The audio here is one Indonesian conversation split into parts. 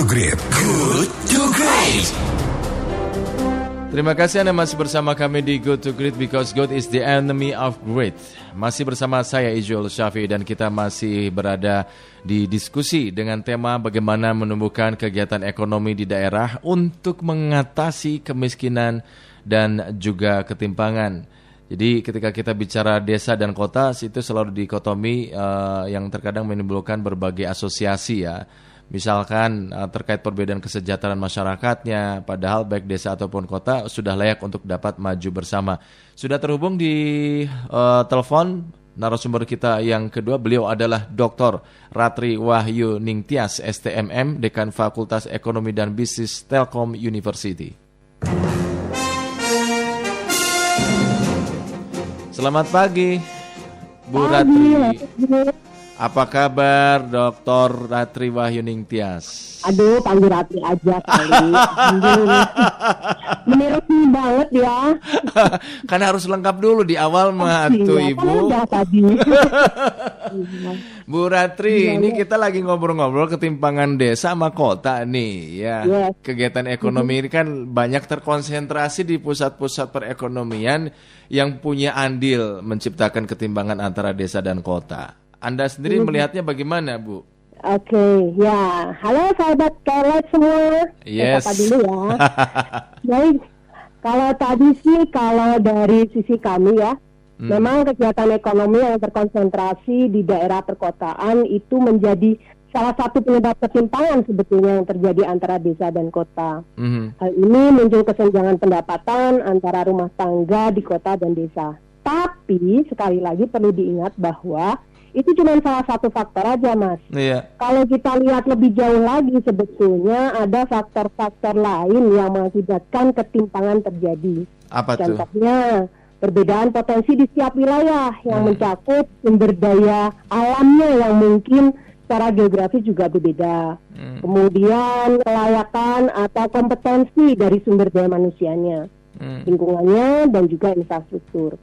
to Great. Good to Great. Terima kasih Anda masih bersama kami di Good to Great because God is the enemy of great. Masih bersama saya Ijul Syafi dan kita masih berada di diskusi dengan tema bagaimana menumbuhkan kegiatan ekonomi di daerah untuk mengatasi kemiskinan dan juga ketimpangan. Jadi ketika kita bicara desa dan kota itu selalu dikotomi uh, yang terkadang menimbulkan berbagai asosiasi ya misalkan uh, terkait perbedaan kesejahteraan masyarakatnya, padahal baik desa ataupun kota sudah layak untuk dapat maju bersama. Sudah terhubung di uh, telepon narasumber kita yang kedua, beliau adalah Dr. Ratri Wahyu Ningtyas, STMM, Dekan Fakultas Ekonomi dan Bisnis Telkom University. Selamat pagi, Bu Ratri. Apa kabar Dr. Ratri Wahyuning Tias? Aduh, panggil Ratri aja kali. Menurut banget ya. kan harus lengkap dulu di awal mah oh, tuh iya, Ibu. Kan tadi. Bu Ratri, iya, ini iya. kita lagi ngobrol-ngobrol ketimpangan desa sama kota nih ya. Yes. Kegiatan ekonomi ini kan banyak terkonsentrasi di pusat-pusat perekonomian yang punya andil menciptakan ketimpangan antara desa dan kota. Anda sendiri hmm. melihatnya bagaimana, Bu? Oke, okay, ya. Halo sahabat kelet semua. Yes. Apa dulu ya. Baik, kalau tadi sih kalau dari sisi kami ya, hmm. memang kegiatan ekonomi yang terkonsentrasi di daerah perkotaan itu menjadi salah satu penyebab ketimpangan sebetulnya yang terjadi antara desa dan kota. Hmm. Hal ini muncul kesenjangan pendapatan antara rumah tangga di kota dan desa. Tapi sekali lagi perlu diingat bahwa itu cuma salah satu faktor aja mas. Iya. Kalau kita lihat lebih jauh lagi sebetulnya ada faktor-faktor lain yang mengakibatkan ketimpangan terjadi. Apa tuh? Contohnya perbedaan potensi di setiap wilayah yang hmm. mencakup sumber daya alamnya yang mungkin secara geografis juga berbeda. Hmm. Kemudian kelayakan atau kompetensi dari sumber daya manusianya, hmm. lingkungannya dan juga infrastruktur.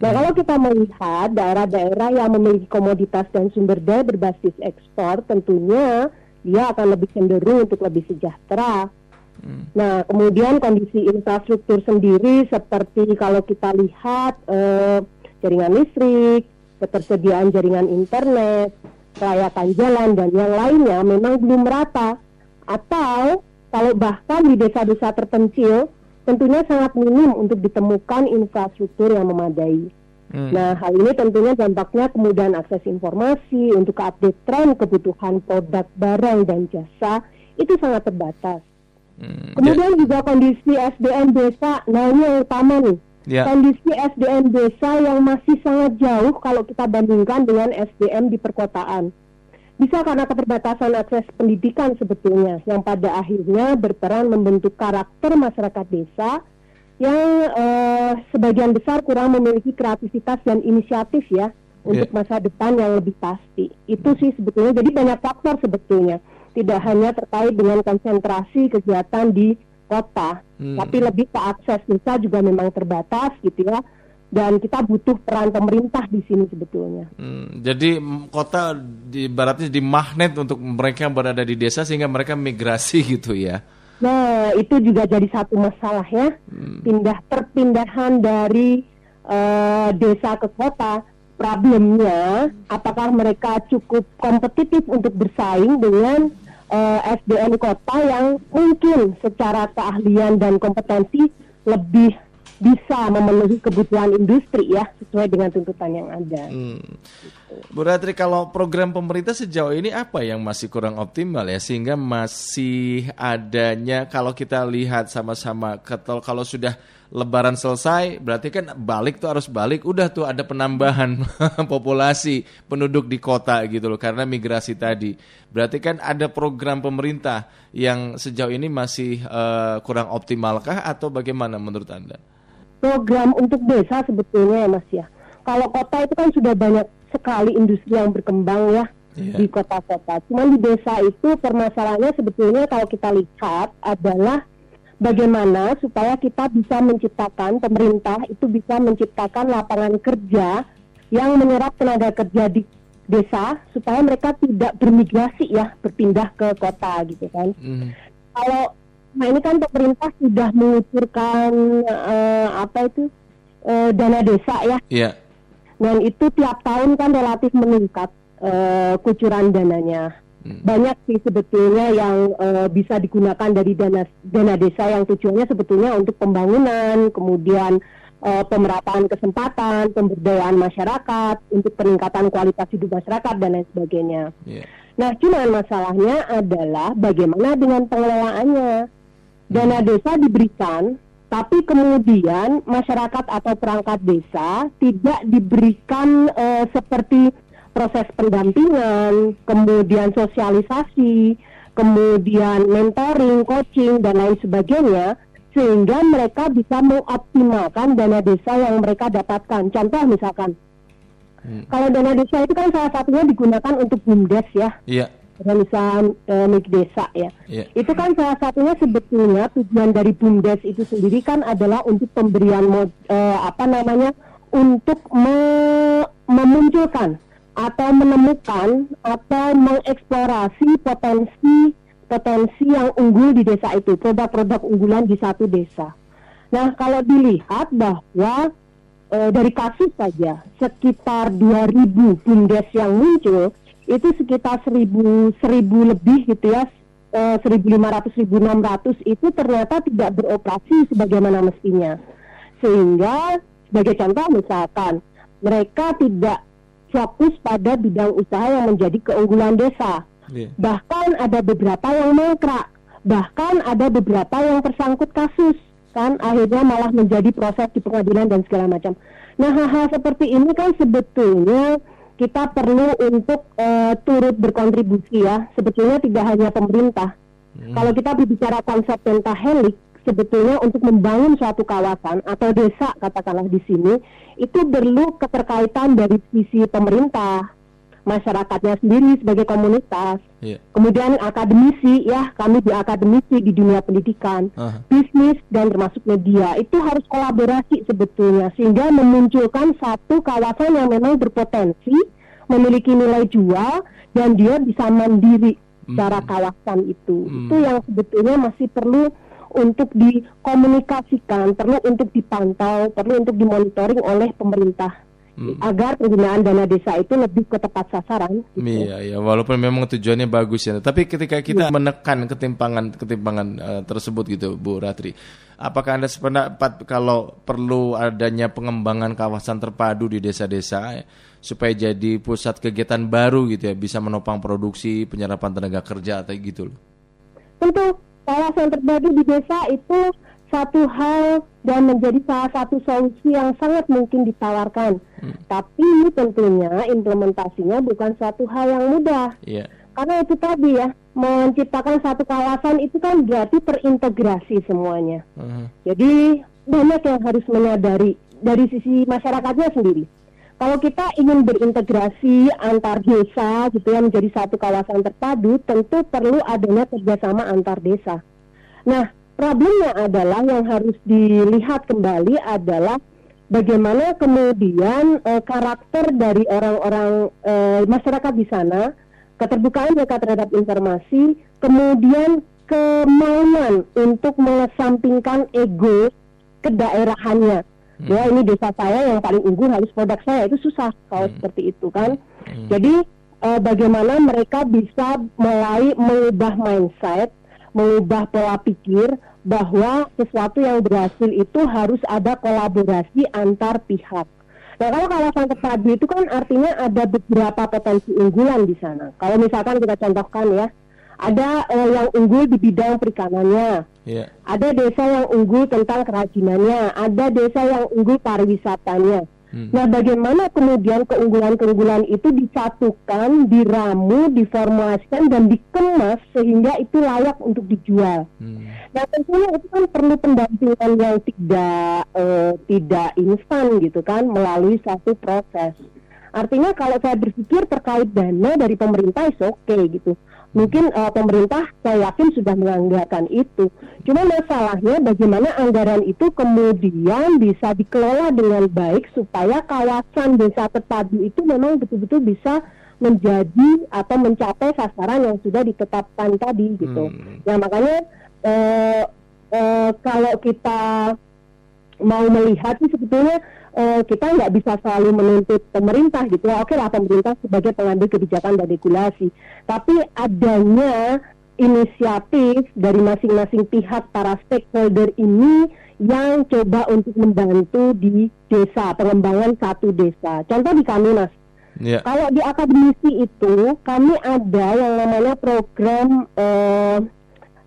Nah, kalau kita melihat daerah-daerah yang memiliki komoditas dan sumber daya berbasis ekspor, tentunya dia akan lebih cenderung untuk lebih sejahtera. Hmm. Nah, kemudian kondisi infrastruktur sendiri seperti kalau kita lihat eh, jaringan listrik, ketersediaan jaringan internet, kelayakan jalan dan yang lainnya memang belum merata. Atau kalau bahkan di desa-desa terpencil tentunya sangat minim untuk ditemukan infrastruktur yang memadai. Hmm. Nah, hal ini tentunya dampaknya kemudian akses informasi untuk update tren kebutuhan produk barang dan jasa itu sangat terbatas. Hmm. Kemudian juga kondisi SDM desa, nah ini yang utama nih. Yeah. Kondisi SDM desa yang masih sangat jauh kalau kita bandingkan dengan SDM di perkotaan. Bisa karena keterbatasan akses pendidikan sebetulnya yang pada akhirnya berperan membentuk karakter masyarakat desa yang uh, sebagian besar kurang memiliki kreativitas dan inisiatif ya untuk yeah. masa depan yang lebih pasti. Itu sih sebetulnya jadi banyak faktor sebetulnya. Tidak hanya terkait dengan konsentrasi kegiatan di kota, hmm. tapi lebih ke akses desa juga memang terbatas gitu ya dan kita butuh peran pemerintah di sini sebetulnya. Hmm, jadi kota di baratnya di magnet untuk mereka yang berada di desa sehingga mereka migrasi gitu ya. Nah itu juga jadi satu masalah ya, hmm. pindah perpindahan dari uh, desa ke kota. Problemnya, apakah mereka cukup kompetitif untuk bersaing dengan uh, eh, SDM kota yang mungkin secara keahlian dan kompetensi lebih bisa memenuhi kebutuhan industri ya sesuai dengan tuntutan yang ada. Hmm. Bu Ratri, kalau program pemerintah sejauh ini apa yang masih kurang optimal ya sehingga masih adanya kalau kita lihat sama-sama kalau sudah Lebaran selesai berarti kan balik tuh harus balik udah tuh ada penambahan populasi penduduk di kota gitu loh karena migrasi tadi berarti kan ada program pemerintah yang sejauh ini masih uh, kurang optimalkah atau bagaimana menurut anda? Program untuk desa sebetulnya ya Mas ya. Kalau kota itu kan sudah banyak sekali industri yang berkembang ya yeah. di kota-kota. Cuman di desa itu permasalahannya sebetulnya kalau kita lihat adalah bagaimana supaya kita bisa menciptakan pemerintah itu bisa menciptakan lapangan kerja yang menyerap tenaga kerja di desa supaya mereka tidak bermigrasi ya berpindah ke kota gitu kan. Hmm. Kalau nah ini kan pemerintah sudah mengucurkan eh, apa itu eh, dana desa ya Iya. dan itu tiap tahun kan relatif meningkat eh, kucuran dananya. Hmm. Banyak sih sebetulnya yang eh, bisa digunakan dari dana dana desa yang tujuannya sebetulnya untuk pembangunan, kemudian eh, pemerataan kesempatan, pemberdayaan masyarakat, untuk peningkatan kualitas hidup masyarakat dan lain sebagainya. Iya. Nah, cuman masalahnya adalah bagaimana dengan pengelolaannya. Dana desa diberikan, tapi kemudian masyarakat atau perangkat desa tidak diberikan eh, seperti proses pendampingan, kemudian sosialisasi, kemudian mentoring, coaching dan lain sebagainya sehingga mereka bisa mengoptimalkan dana desa yang mereka dapatkan. Contoh misalkan, Hmm. kalau dana desa itu kan salah satunya digunakan untuk bumdes ya, Iya. Organisasi eh, milik desa ya. Iya. Itu kan salah satunya sebetulnya tujuan dari bumdes itu sendiri kan adalah untuk pemberian mod- eh, apa namanya untuk me- memunculkan atau menemukan atau mengeksplorasi potensi potensi yang unggul di desa itu, produk-produk unggulan di satu desa. Nah, kalau dilihat bahwa eh, dari kasus saja sekitar 2000 bumdes yang muncul itu sekitar 1000 1000 lebih gitu ya eh, 1500 1600 itu ternyata tidak beroperasi sebagaimana mestinya. Sehingga sebagai contoh misalkan mereka tidak fokus pada bidang usaha yang menjadi keunggulan desa. Iya. Bahkan ada beberapa yang mangkrak, bahkan ada beberapa yang tersangkut kasus, kan akhirnya malah menjadi proses di pengadilan dan segala macam. Nah hal-hal seperti ini kan sebetulnya kita perlu untuk eh, turut berkontribusi ya. Sebetulnya tidak hanya pemerintah. Kalau kita berbicara konsep pentahelik, sebetulnya untuk membangun suatu kawasan atau desa katakanlah di sini itu perlu keterkaitan dari sisi pemerintah, masyarakatnya sendiri sebagai komunitas, Iya. kemudian akademisi ya kami di akademisi di dunia pendidikan, Aha. bisnis dan termasuk media itu harus kolaborasi sebetulnya sehingga memunculkan satu kawasan yang memang berpotensi memiliki nilai jual dan dia bisa mandiri secara kawasan itu. Hmm. Itu yang sebetulnya masih perlu untuk dikomunikasikan, perlu untuk dipantau, perlu untuk dimonitoring oleh pemerintah Hmm. agar penggunaan dana desa itu lebih ke tepat sasaran. gitu. Iya, iya. Walaupun memang tujuannya bagus ya, tapi ketika kita menekan ketimpangan ketimpangan eh, tersebut gitu, Bu Ratri, apakah anda sependapat kalau perlu adanya pengembangan kawasan terpadu di desa-desa ya, supaya jadi pusat kegiatan baru gitu ya, bisa menopang produksi, penyerapan tenaga kerja atau gitu loh? Tentu kawasan terpadu di desa itu satu hal dan menjadi salah satu solusi yang sangat mungkin ditawarkan. Tapi tentunya implementasinya bukan suatu hal yang mudah. Iya. Karena itu tadi ya, menciptakan satu kawasan itu kan berarti terintegrasi semuanya. Aha. Jadi banyak yang harus menyadari dari sisi masyarakatnya sendiri. Kalau kita ingin berintegrasi antar desa gitu ya menjadi satu kawasan terpadu, tentu perlu adanya kerjasama antar desa. Nah, problemnya adalah yang harus dilihat kembali adalah bagaimana kemudian eh, karakter dari orang-orang eh, masyarakat di sana, keterbukaan mereka terhadap informasi, kemudian kemauan untuk mengesampingkan ego kedaerahannya. Ya ini desa saya yang paling unggul harus produk saya itu susah kalau seperti itu kan. Jadi eh, bagaimana mereka bisa mulai mengubah mindset, mengubah pola pikir bahwa sesuatu yang berhasil itu harus ada kolaborasi antar pihak. Nah kalau kawasan terpadu itu kan artinya ada beberapa potensi unggulan di sana. Kalau misalkan kita contohkan ya, ada eh, yang unggul di bidang perikanannya, Iya. ada desa yang unggul tentang kerajinannya, ada desa yang unggul pariwisatanya. Hmm. Nah, bagaimana kemudian keunggulan-keunggulan itu disatukan, diramu, diformulasikan dan dikemas sehingga itu layak untuk dijual. Hmm. Nah, tentunya itu kan perlu pendampingan yang tidak eh, tidak instan gitu kan melalui satu proses. Artinya kalau saya berpikir terkait dana dari pemerintah oke gitu. Mungkin eh, pemerintah saya yakin sudah menganggarkan itu. Cuma masalahnya bagaimana anggaran itu kemudian bisa dikelola dengan baik supaya kawasan desa terpadu itu memang betul-betul bisa menjadi atau mencapai sasaran yang sudah ditetapkan tadi gitu. Hmm. Nah makanya eh, eh, kalau kita mau melihat sih sebetulnya eh, kita nggak bisa selalu menuntut pemerintah gitu ya. Oke lah pemerintah sebagai pengambil kebijakan dan regulasi, tapi adanya inisiatif dari masing-masing pihak para stakeholder ini yang coba untuk membantu di desa pengembangan satu desa. Contoh di kami mas, Ya. kalau di akademisi itu kami ada yang namanya program eh,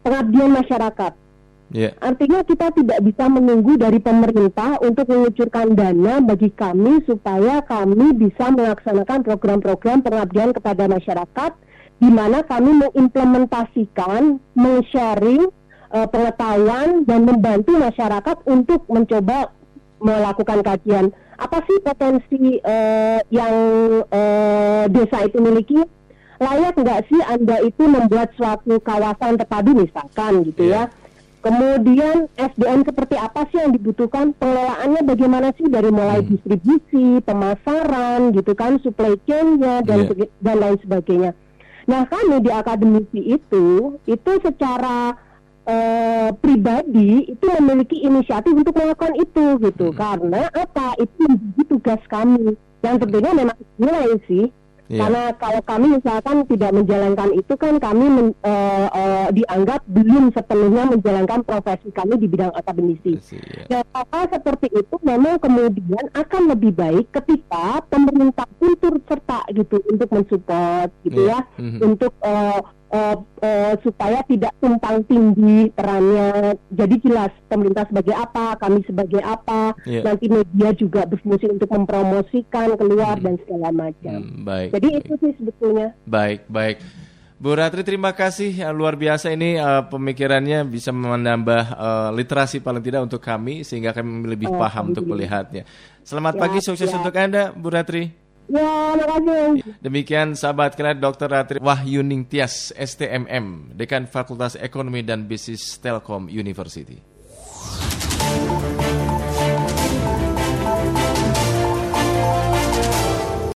pengabdian masyarakat. Ya. Artinya kita tidak bisa menunggu dari pemerintah untuk mengucurkan dana bagi kami supaya kami bisa melaksanakan program-program pengabdian kepada masyarakat di mana kami mengimplementasikan, men-sharing eh, pengetahuan dan membantu masyarakat untuk mencoba melakukan kajian apa sih potensi eh, yang eh, desa itu miliki layak nggak sih anda itu membuat suatu kawasan terpadu misalkan gitu Iya. ya kemudian SDM seperti apa sih yang dibutuhkan? Pengelolaannya bagaimana sih? Dari mulai Hmm. distribusi pemasaran gitu kan supply chain-nya dan Iya. sege- dan lain sebagainya. Nah kami di akademisi itu itu secara eh, pribadi itu memiliki inisiatif untuk melakukan itu gitu. Hmm. karena apa? Itu menjadi tugas kami. Yang tentunya memang nilai sih Iya. karena kalau kami misalkan tidak menjalankan itu kan kami men- eh, eh, dianggap belum sepenuhnya menjalankan profesi kami di bidang akademisi. Ya. Dan hal seperti itu memang kemudian akan lebih baik ketika pemerintah pun turut serta gitu untuk mensupport gitu Iya. ya, Mhm. untuk eh, eh, eh, supaya tidak tumpang tindih perannya. Jadi jelas pemerintah sebagai apa, kami sebagai apa, Iya. nanti media juga berfungsi untuk mempromosikan keluar Hmm. dan segala macam. Hmm, baik. Jadi baik. itu sih sebetulnya. Baik, baik. Bu Ratri terima kasih Ya, luar biasa ini eh, pemikirannya bisa menambah eh, literasi paling tidak untuk kami sehingga kami lebih Oh, paham untuk melihatnya. Selamat Ya, pagi, sukses ya. untuk Anda Bu Ratri. Ya. Demikian sahabat kalian Dr. Ratri Wahyuning Tias STMM, Dekan Fakultas Ekonomi dan Bisnis Telkom University.